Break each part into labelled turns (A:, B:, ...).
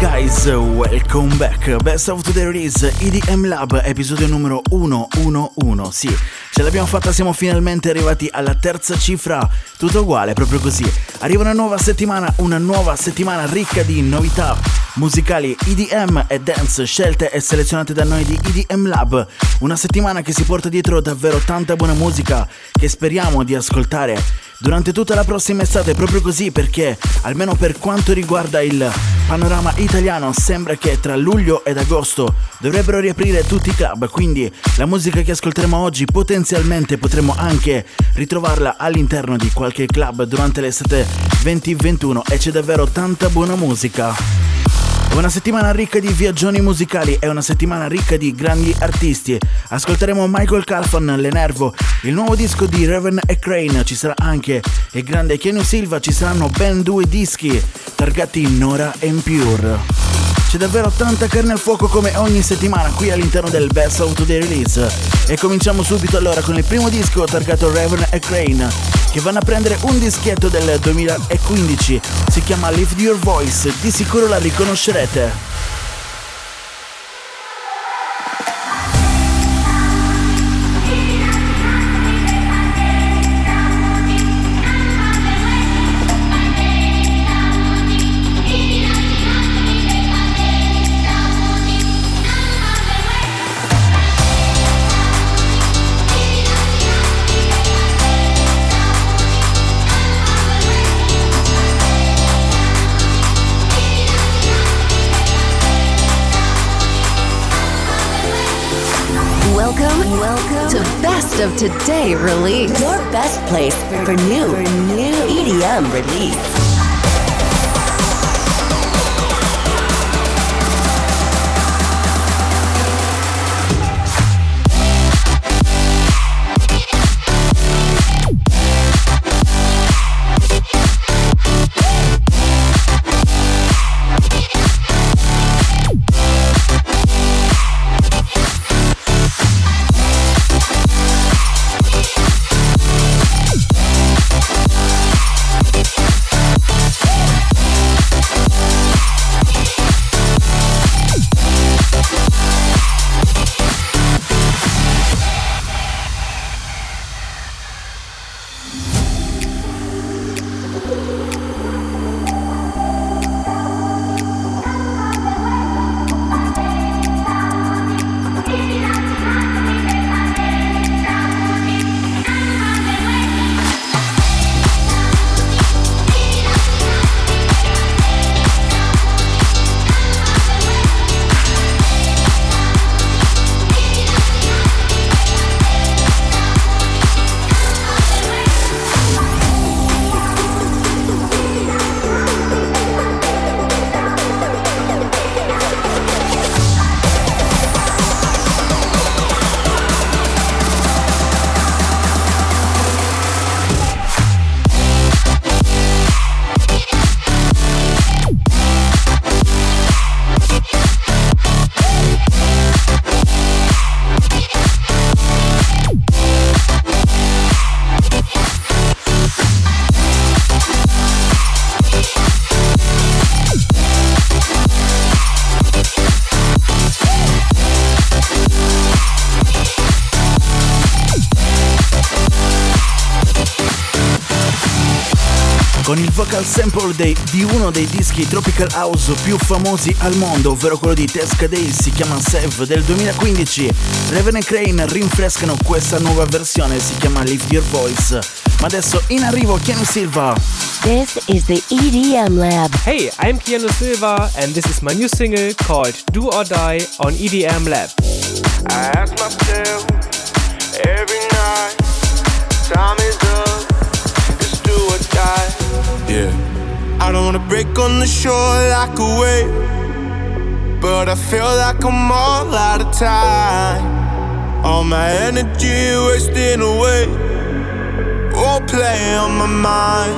A: guys, welcome back. Best of Today Release EDM Lab, episodio numero 111. Sì, ce l'abbiamo fatta, siamo finalmente arrivati alla terza cifra. Tutto uguale, proprio così. Arriva una nuova settimana, una nuova settimana ricca di novità musicali EDM e dance scelte e selezionate da noi di EDM Lab. Una settimana che si porta dietro davvero tanta buona musica che speriamo di ascoltare durante tutta la prossima estate proprio così perché almeno per quanto riguarda il panorama italiano sembra che tra luglio ed agosto dovrebbero riaprire tutti i club quindi la musica che ascolteremo oggi potenzialmente potremo anche ritrovarla all'interno di qualche club durante l'estate 2021 e c'è davvero tanta buona musica. Una settimana ricca di viaggioni musicali, è una settimana ricca di grandi artisti. Ascolteremo Michael Calfan, L'Enervo, il nuovo disco di Raven e Crane, ci sarà anche il grande Keanu Silva, ci saranno ben due dischi targati Nora e Pure. C'è davvero tanta carne al fuoco come ogni settimana qui all'interno del Best of Today Release. E cominciamo subito allora con il primo disco targato Raven e Crane, che vanno a prendere un dischetto del 2015. Si chiama Lift Your Voice, di sicuro la riconoscerete.
B: Today release.
C: Your best place for new, new EDM release.
A: Vocal sample dei- di uno dei dischi Tropical House più famosi al mondo, ovvero quello di Tesca Day, si chiama Save del 2015. Raven e Crane rinfrescano questa nuova versione, si chiama Lift Your Voice. Ma adesso in arrivo Keanu Silva.
D: This is the EDM Lab.
E: Hey, I'm Keanu Silva, and this is my new single called Do or Die on EDM Lab.
F: I ask myself every night, time is up,
G: Yeah.
F: I don't wanna break on the shore like a wave. But I feel like I'm all out of time. All my energy wasting away. All play on my mind.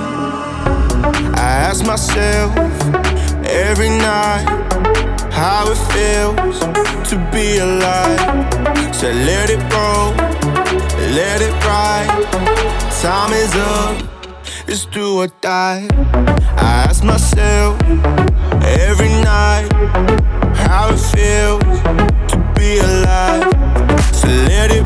F: I ask myself every night how it feels to be alive. So let it roll, let it ride. Time is up, it's do or die. I ask myself every night how it feels to be alive. So let it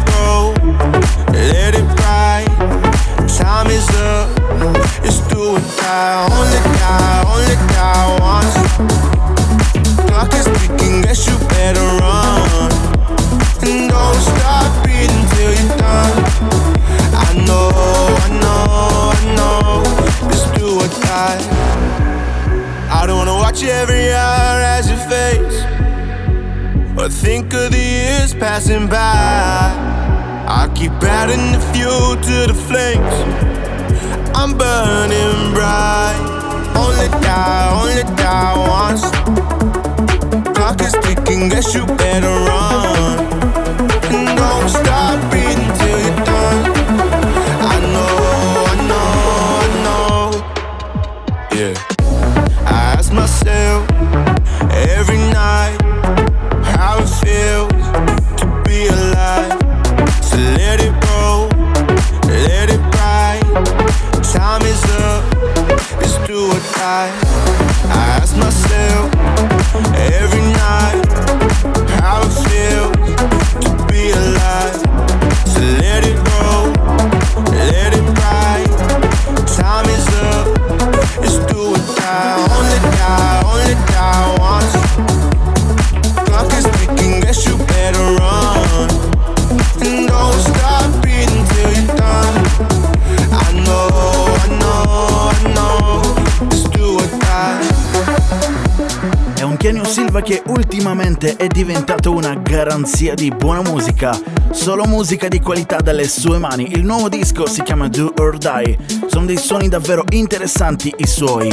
H: solo musica di qualità dalle sue mani. Il nuovo disco si chiama Do or Die, sono dei suoni davvero interessanti i suoi.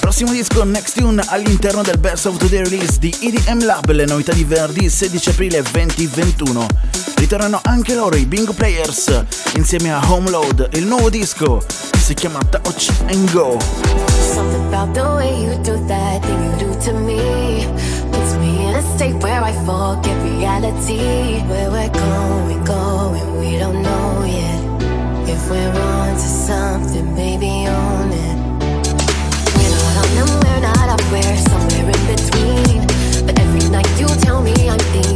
H: Prossimo disco Next Tune all'interno del Best of Today Release di EDM Lab, le novità di venerdì 16 aprile 2021. Ritornano anche loro i Bingo Players insieme a Home Load, il nuovo disco si chiama Touch and Go.
I: Something about the way you do that thing you do to me state where I forget reality. Where we're going, going, we don't know yet. If we're on to something, baby, own it. We're not on and we're not up, we're somewhere in between. But every night you tell me I'm the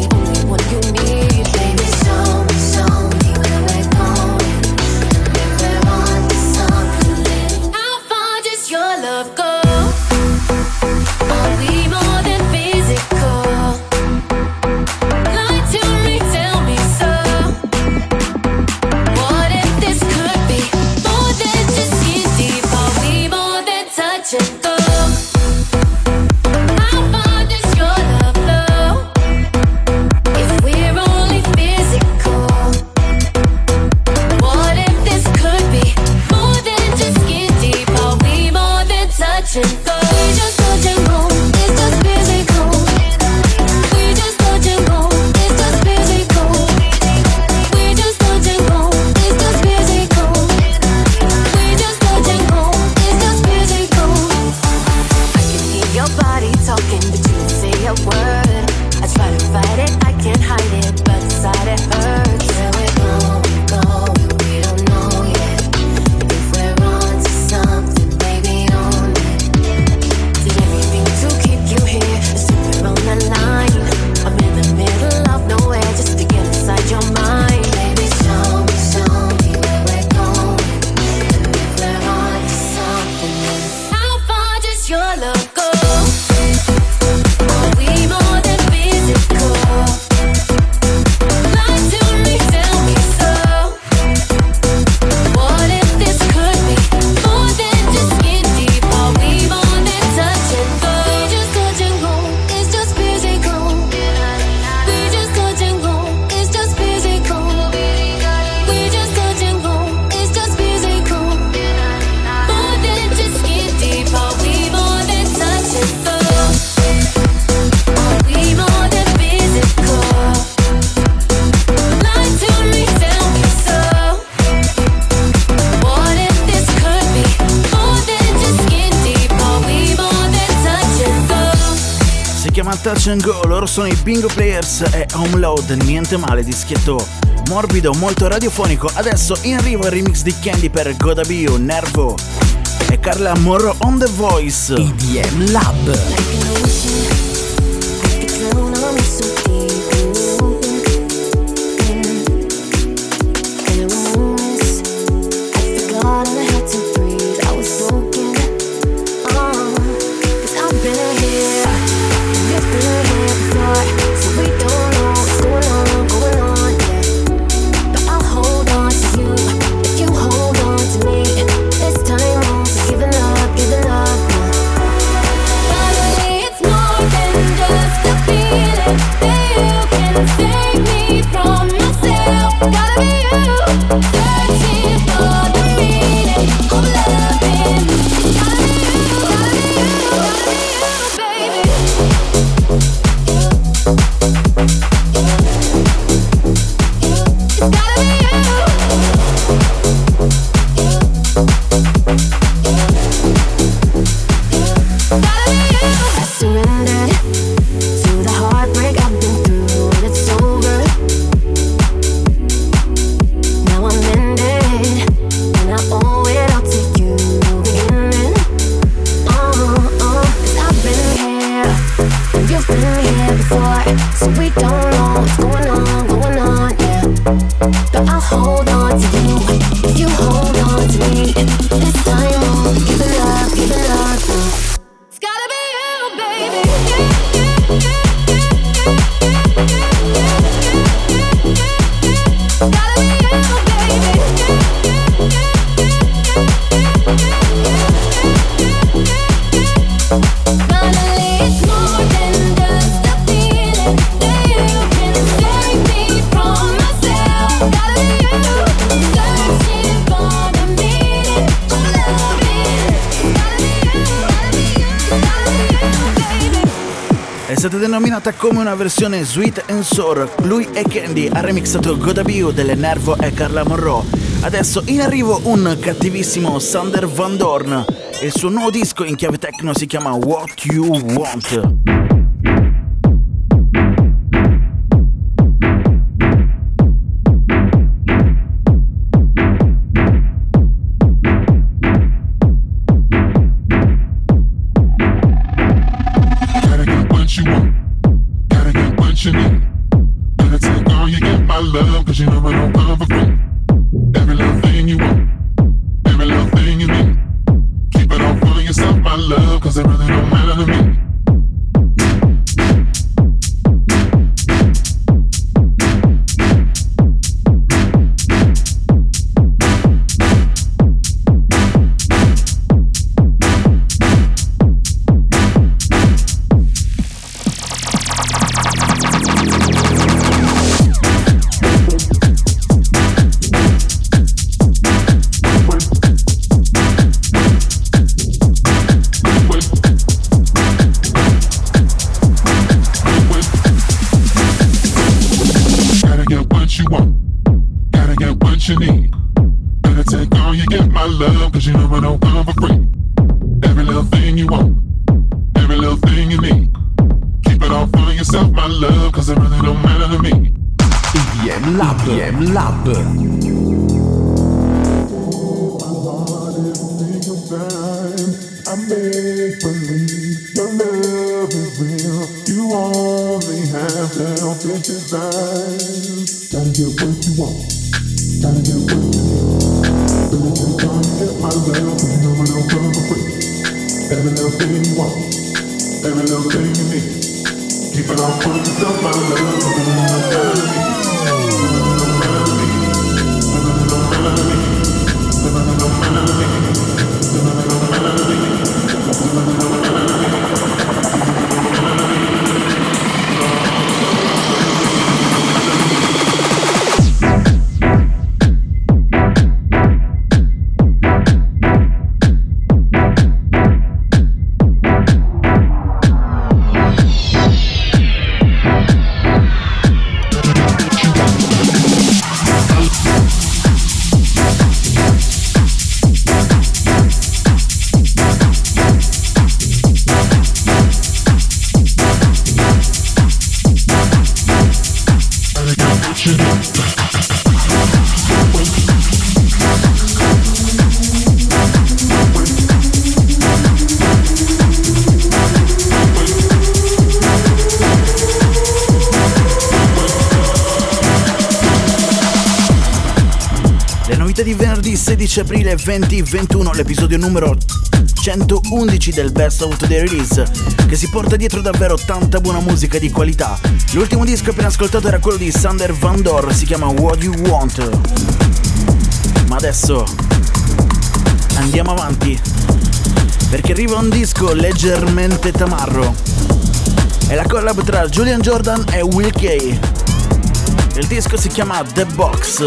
H: and Go, loro sono i Bingo Players e Home Load, niente male, dischetto morbido, molto radiofonico. Adesso in arrivo il remix di Candy per Goda Bio, Nervo e Carla Morro on the Voice.
J: EDM Lab.
H: come una versione sweet and sour. Lui e Candy ha remixato Godabiu delle Nervo e Carla Monroe. Adesso in arrivo un cattivissimo Sander Van Dorn. Il suo nuovo disco in chiave techno si chiama What You Want. it don't the globe. Every little thing you want.
K: 16 aprile 2021, l'episodio numero 111 del Best of the Release, che si porta dietro davvero tanta buona musica di qualità. L'ultimo disco appena ascoltato era quello di Sander Van Dor, si chiama What You Want. Ma adesso andiamo avanti, perché arriva un disco leggermente tamarro. È la collab tra Julian Jordan e Will Kay. Il disco si chiama The Box.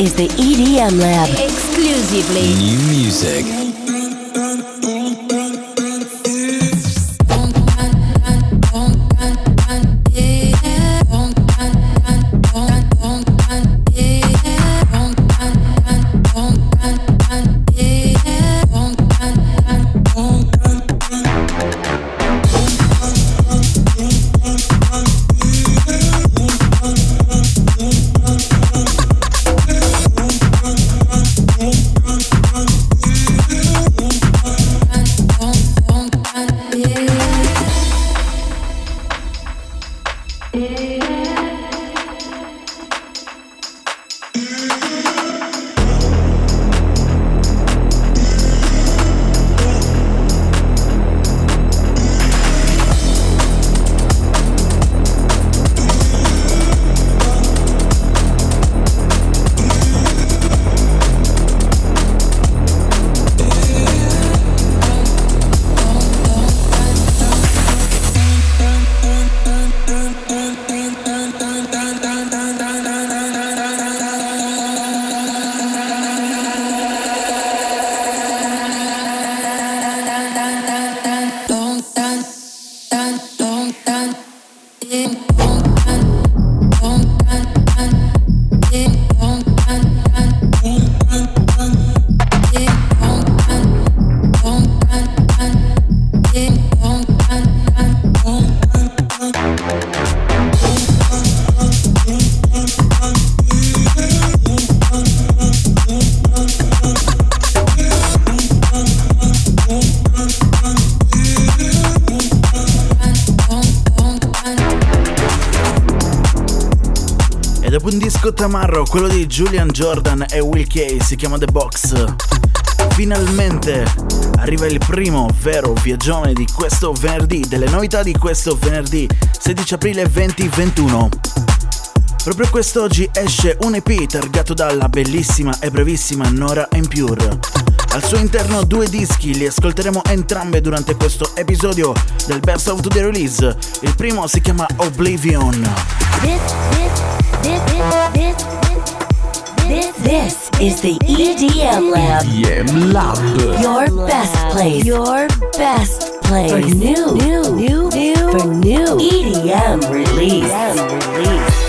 D: Is the EDM Lab.
L: Exclusively
A: New music. Quello di Julian Jordan e Will Kay, si chiama The Box. Finalmente arriva il primo vero viaggione di questo venerdì, delle novità di questo venerdì 16 aprile 2021. Proprio quest'oggi esce un EP targato dalla bellissima e brevissima Nora Pure. Al suo interno due dischi, li ascolteremo entrambe durante questo episodio del Best of the Release. Il primo si chiama Oblivion.
D: This, this, this, this, is the EDM Lab.
M: EDM Lab.
D: Your best place. Your best place. For new, new, new, new, for new EDM release. release.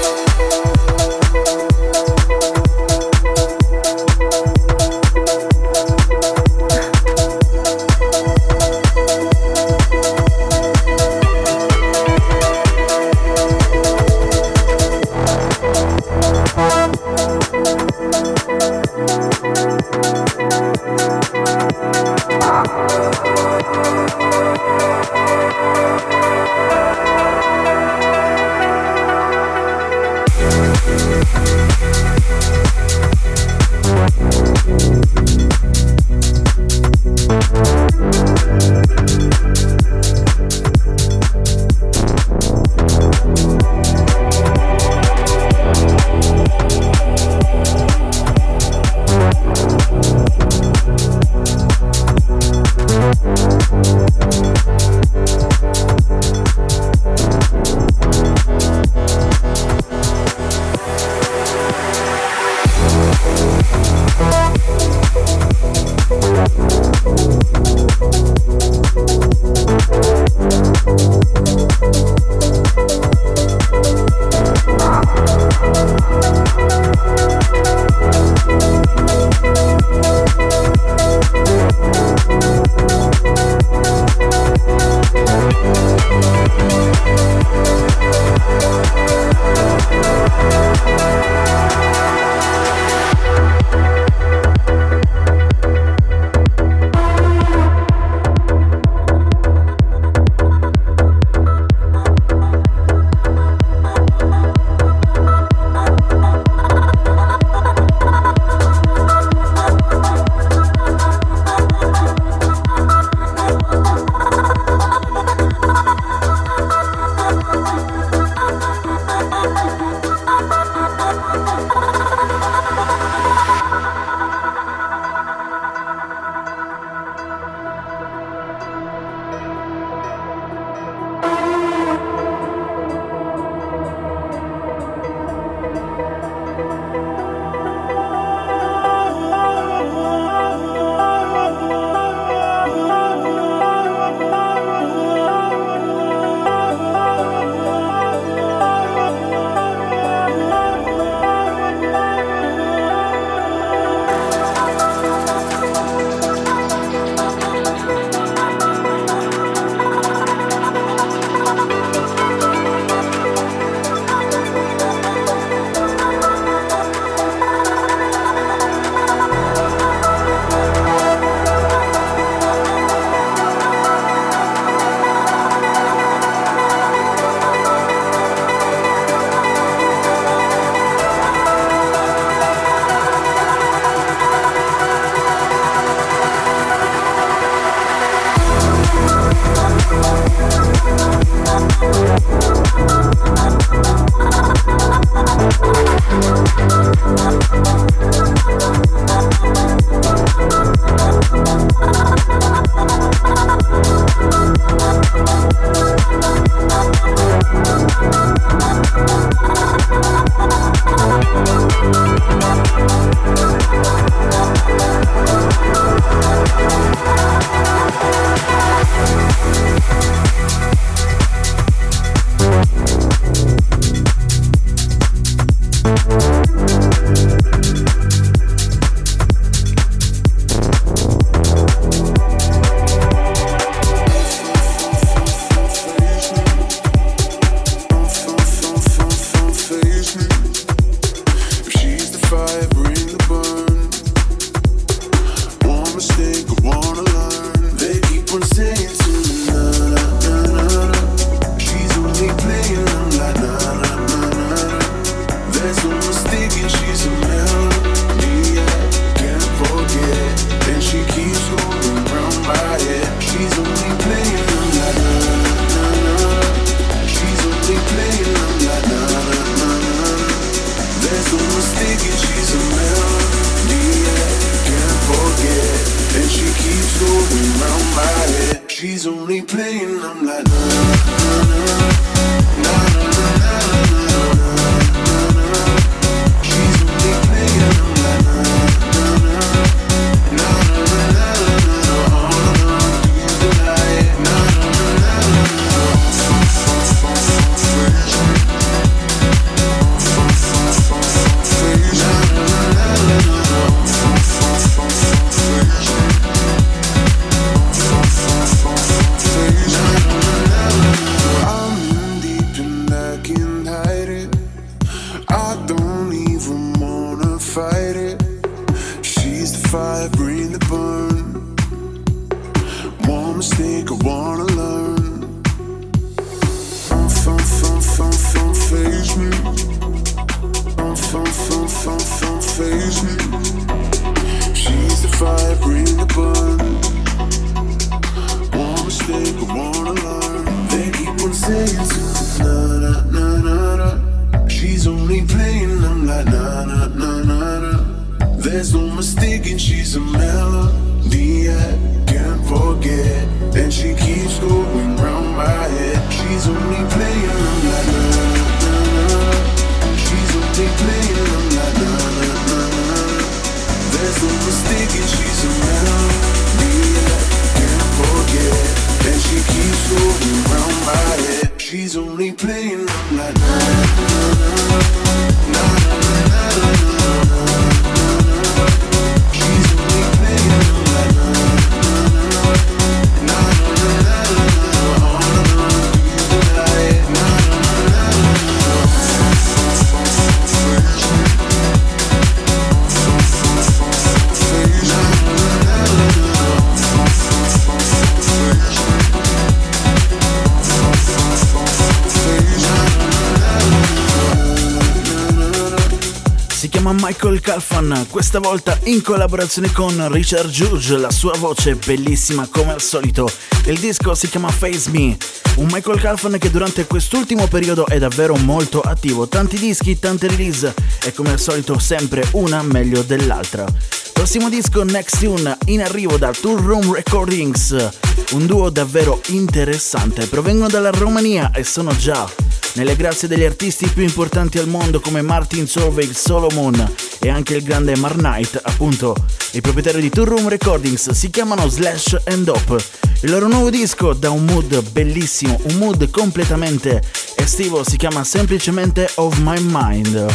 A: Questa volta in collaborazione con Richard Judge, la sua voce bellissima come al solito. Il disco si chiama Face Me, un Michael Calfan che durante quest'ultimo periodo è davvero molto attivo, tanti dischi, tante release e come al solito sempre una meglio dell'altra. Prossimo disco Next Tune in arrivo da Tour Room Recordings, un duo davvero interessante, provengono dalla Romania e sono già nelle grazie degli artisti più importanti al mondo come Martin Solveig Solomon e anche il grande Mar Knight, appunto i proprietari di Tour Room Recordings, si chiamano Slash and Up. Il loro nuovo disco dà un mood bellissimo, un mood completamente estivo, si chiama semplicemente Of My Mind.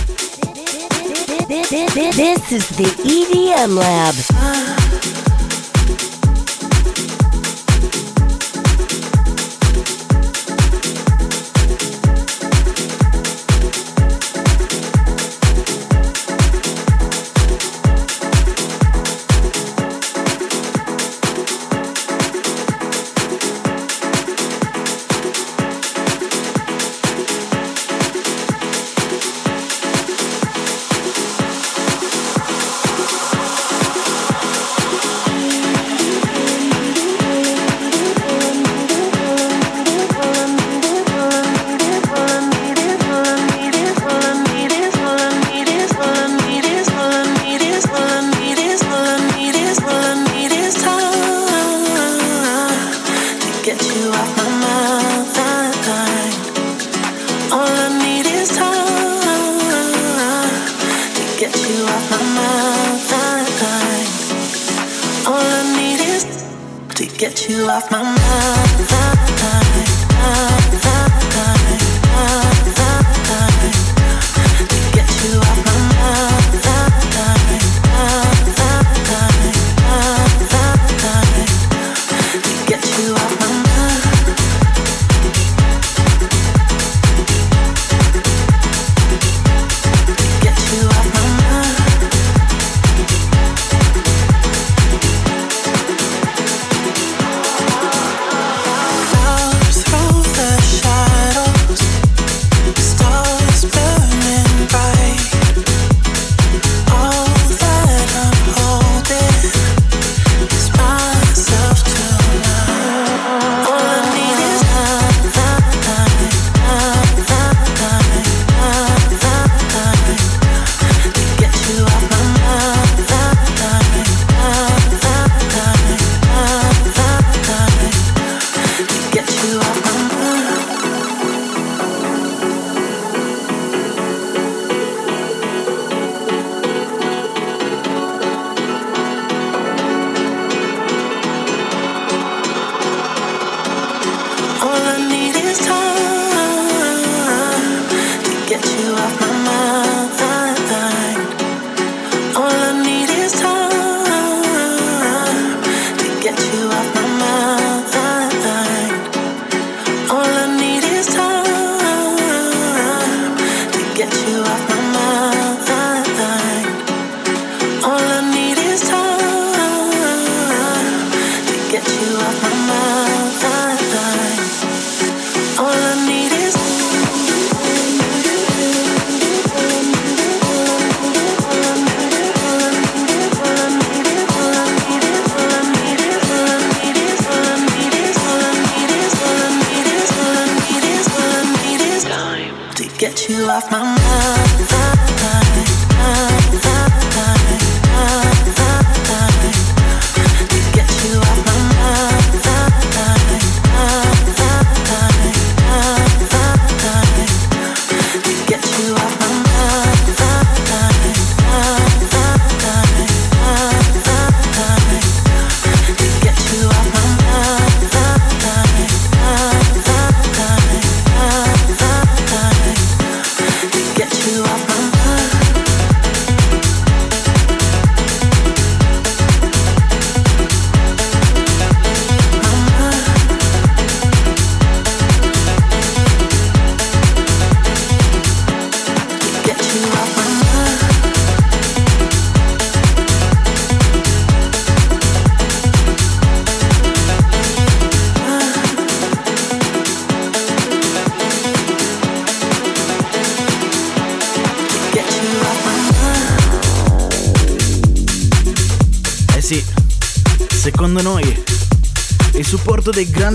N: This is the EDM Lab.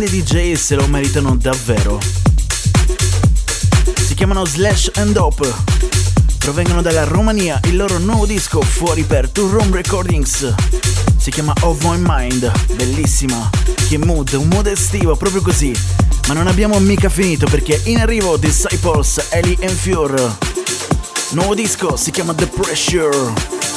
A: Grandi DJ se lo meritano davvero. Si chiamano Slash and Dope. Provengono dalla Romania, il loro nuovo disco fuori per Two Room Recordings. Si chiama Of My Mind, bellissima. Che mood, un mood estivo, proprio così. Ma non abbiamo mica finito perché in arrivo Disciples, Ellie and Fure. Nuovo disco si chiama The Pressure.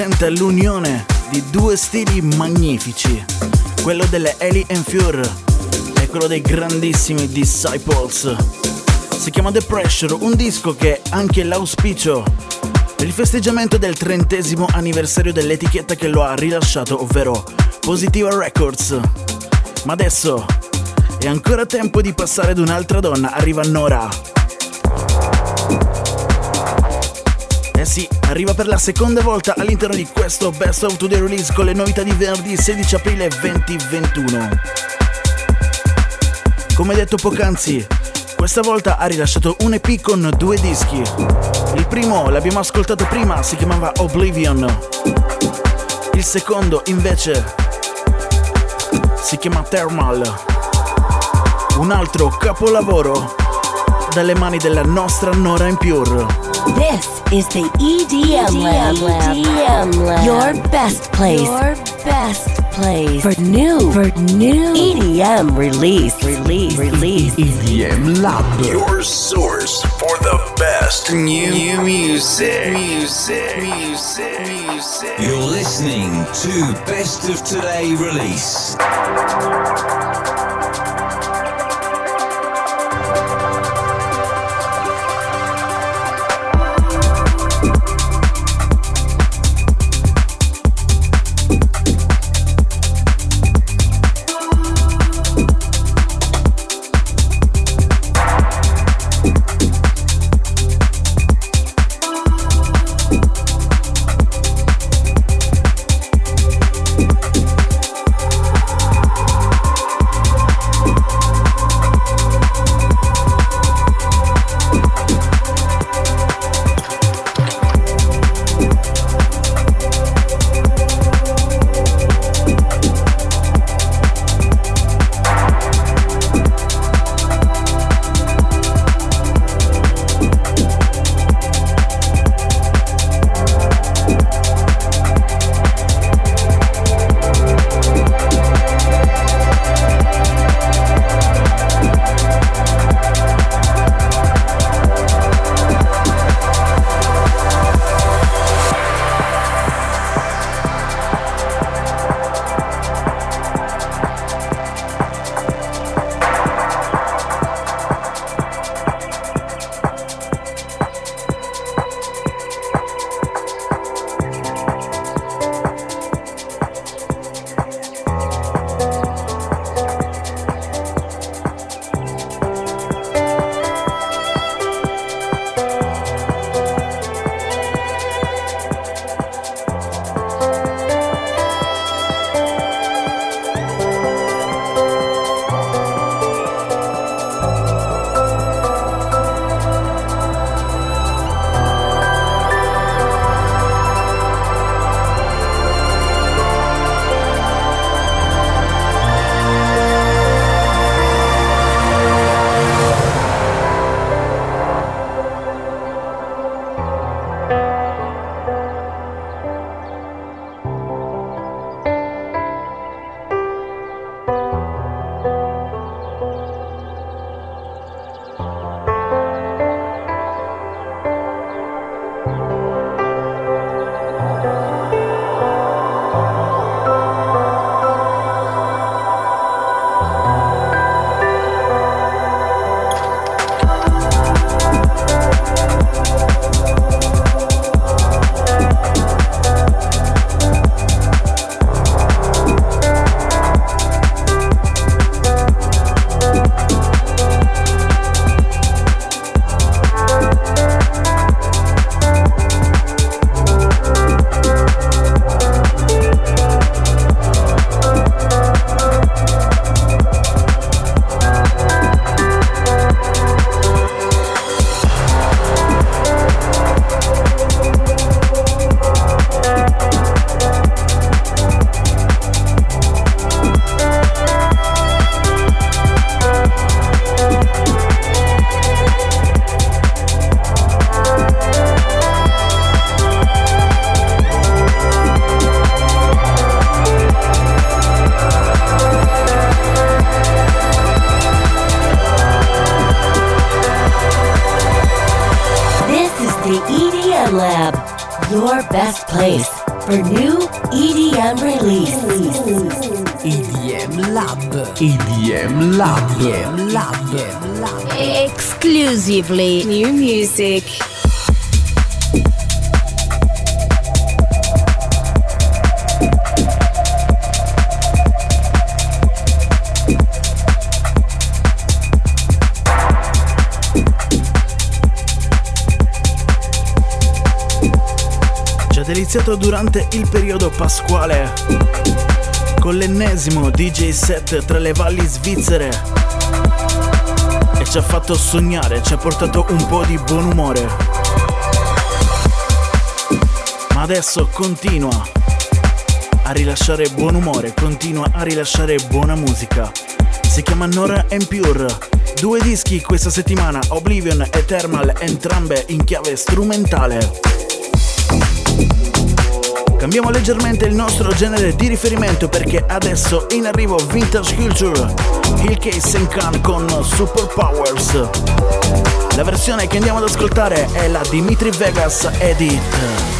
A: Rappresenta l'unione di due stili magnifici, quello delle Ellie and Fure e quello dei grandissimi Disciples. Si chiama The Pressure, un disco che è anche l'auspicio per il festeggiamento del trentesimo anniversario dell'etichetta che lo ha rilasciato, ovvero Positiva Records. Ma adesso è ancora tempo di passare ad un'altra donna, arriva Nora. Eh sì, arriva per la seconda volta all'interno di questo Best of Today Release con le novità di venerdì 16 aprile 2021. Come detto poc'anzi, questa volta ha rilasciato un EP con due dischi. Il primo, l'abbiamo ascoltato prima, si chiamava Oblivion. Il secondo, invece, si chiama Thermal un altro capolavoro dalle mani della nostra Nora Impure.
D: This is the EDM, Lab. EDM Lab. Your best place. Your best place for new, for new EDM release, release, release.
M: EDM Lab.
O: Your source for the best new, new music. Music. Music. Music.
J: You're listening to Best of Today release.
P: Durante il periodo pasquale con l'ennesimo DJ set tra le valli svizzere e ci ha fatto sognare, ci ha portato un po' di buon umore. Ma adesso continua a rilasciare buon umore, continua a rilasciare buona musica. Si chiama Nora Pure. Due dischi questa settimana, Oblivion e Thermal, entrambe in chiave strumentale. Cambiamo leggermente il nostro genere di riferimento perché adesso in arrivo Vintage Culture, Hill Case Khan con Super Powers. La versione che andiamo ad ascoltare è la Dimitri Vegas Edit.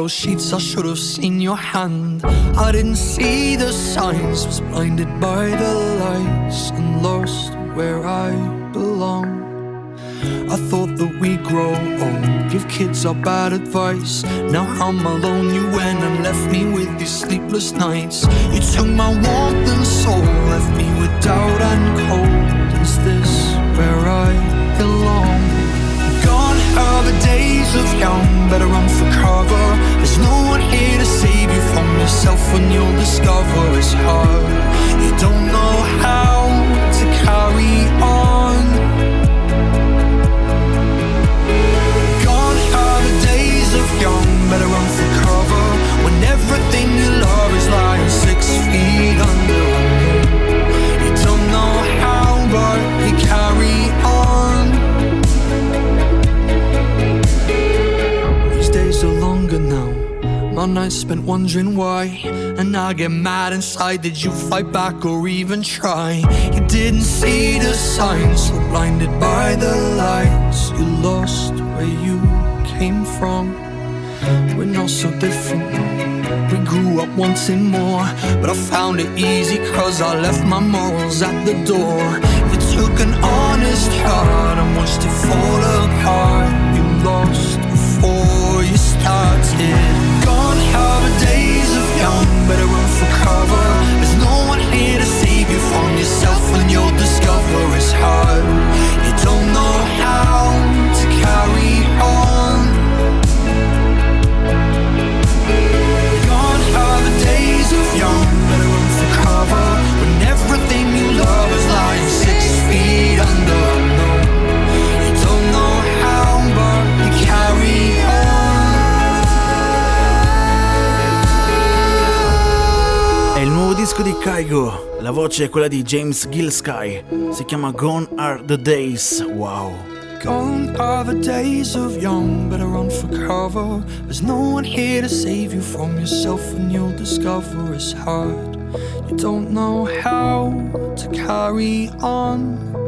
Q: Time sheets. I should have seen your hand. I didn't see the signs, was blinded by the lights and lost where I belong. I thought that we grow old, give kids our bad advice. Now I'm alone, you went and left me with these sleepless nights. You took my warmth and soul, left me with doubt and cold. Wondering why. And I get mad inside. Did you fight back or even try? You didn't see the signs, so blinded by the lights. You lost where you came from. We're not so different. We grew up wanting more, but I found it easy cause I left my morals at the door. You took an honest heart and watched it fall apart. You lost before you started. Young, better run for cover. There's no one here to save you from yourself when you'll discover it's hard.
A: Kaigo, la voce è quella di James Gilsky, si chiama Gone Are the Days, wow.
Q: Gone are the days of young, better run for cover. There's no one here to save you from yourself, and you'll discover it's hard. You don't know how to carry on.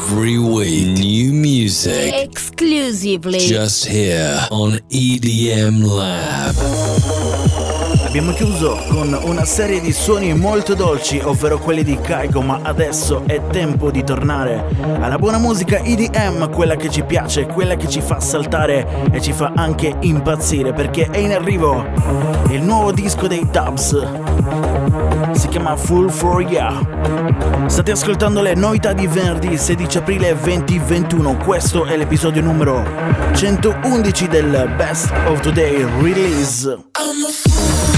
J: Every week, new music.
N: Exclusively.
J: Just here on EDM Lab.
A: Abbiamo chiuso con una serie di suoni molto dolci, ovvero quelli di Kaigo, ma adesso è tempo di tornare alla buona musica EDM, quella che ci piace, quella che ci fa saltare e ci fa anche impazzire, perché è in arrivo il nuovo disco dei Dubs. Si chiama Full for Ya. State ascoltando le novità di venerdì 16 aprile 2021. Questo è l'episodio numero 111 del Best of Today Release.
O: EDM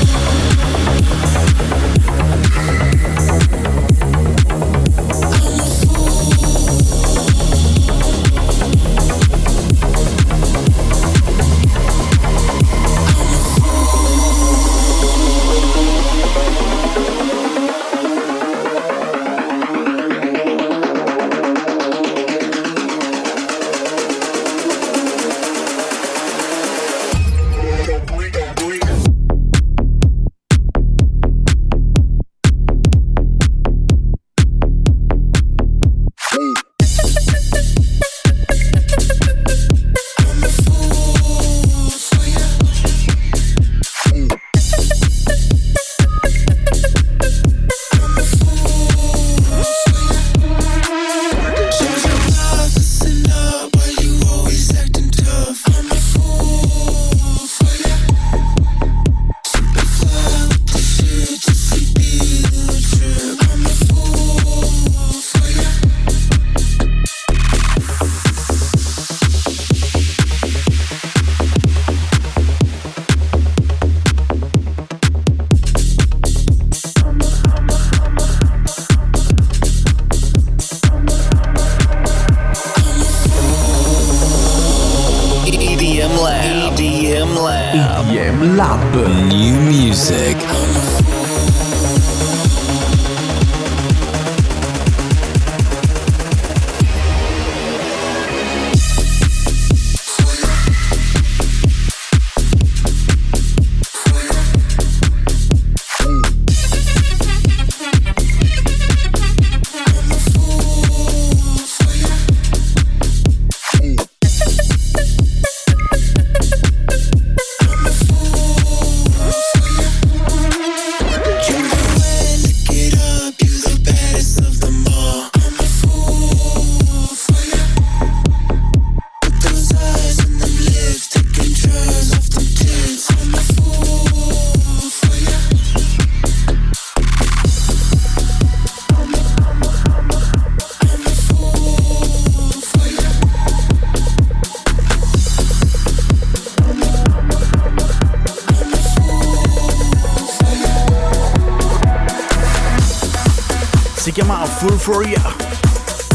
A: Ya.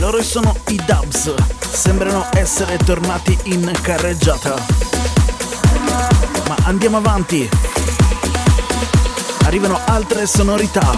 R: Loro sono i Dubs, sembrano essere tornati in carreggiata. Ma andiamo avanti. Arrivano altre sonorità.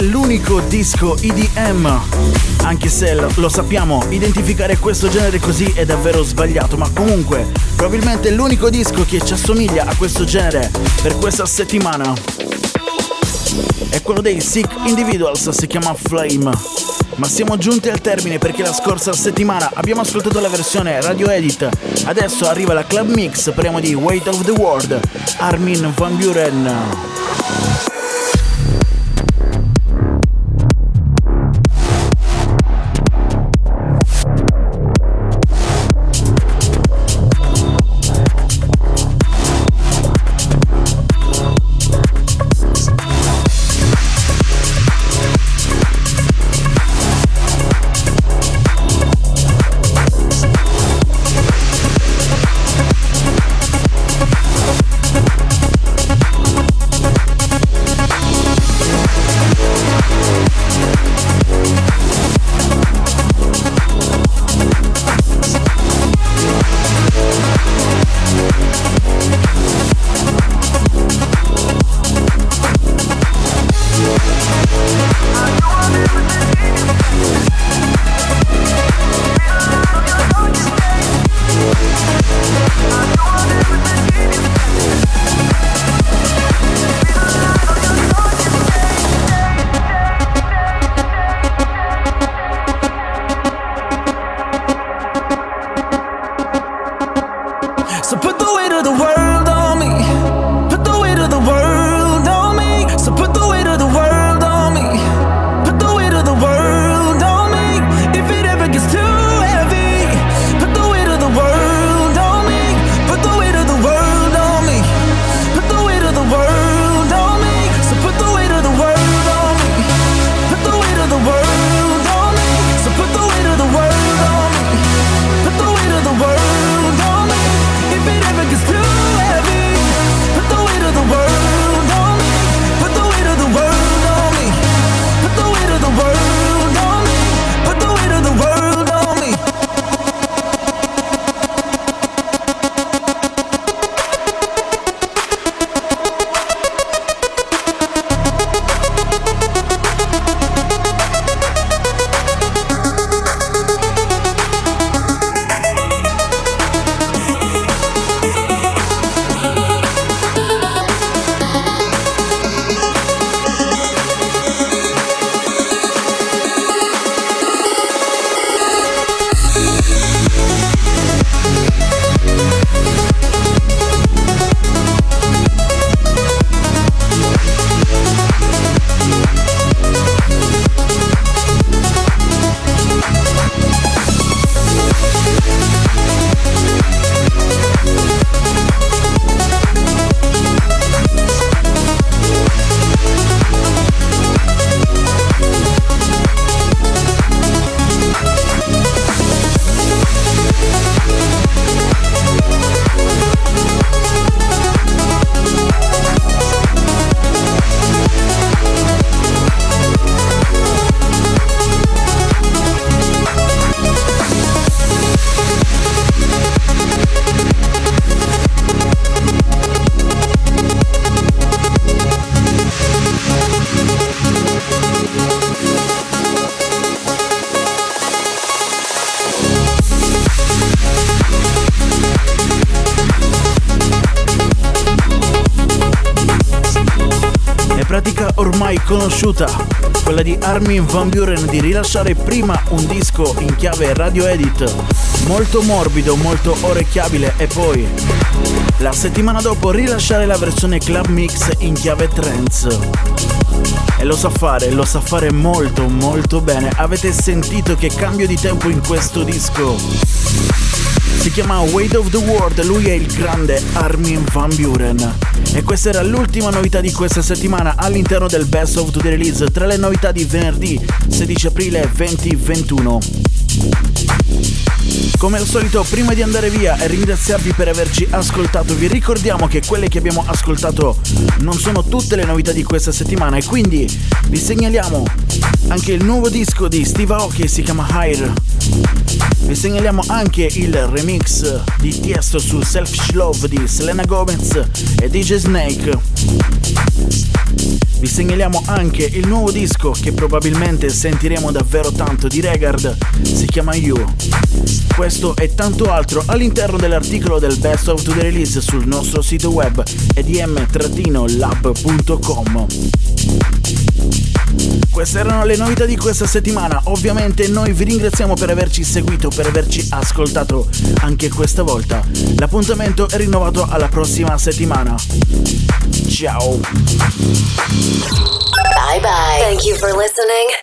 R: L'unico disco EDM. Anche se lo sappiamo, identificare questo genere così è davvero sbagliato, ma comunque, probabilmente l'unico disco che ci assomiglia a questo genere per questa settimana è quello dei Sick Individuals, si chiama Flame. Ma siamo giunti al termine perché la scorsa settimana abbiamo ascoltato la versione radio edit. Adesso arriva la club mix, parliamo di Weight of the World, Armin Van Buren.
A: Conosciuta, quella di Armin Van Buren di rilasciare prima un disco in chiave radio edit, molto morbido, molto orecchiabile e poi la settimana dopo rilasciare la versione club mix in chiave trance. E lo sa fare, lo sa fare molto molto bene. Avete sentito che cambio di tempo in questo disco? Si chiama Weight of the World, lui è il grande Armin Van Buren. E questa era l'ultima novità di questa settimana all'interno del Best of the Release, tra le novità di venerdì 16 aprile 2021. Come al solito, prima di andare via e ringraziarvi per averci ascoltato, vi ricordiamo che quelle che abbiamo ascoltato non sono tutte le novità di questa settimana e quindi vi segnaliamo anche il nuovo disco di Steve Aoki, si chiama Higher. Vi segnaliamo anche il remix di Tiesto su Selfish Love di Selena Gomez e DJ Snake. Vi segnaliamo anche il nuovo disco che probabilmente sentiremo davvero tanto di Regard, si chiama You. Questo e tanto altro all'interno dell'articolo del Best of the Release sul nostro sito web edm-lab.com. Queste erano le novità di questa settimana. Ovviamente noi vi ringraziamo per averci seguito, per averci ascoltato anche questa volta. L'appuntamento è rinnovato alla prossima settimana. Ciao.
C: Bye bye. Thank you for listening.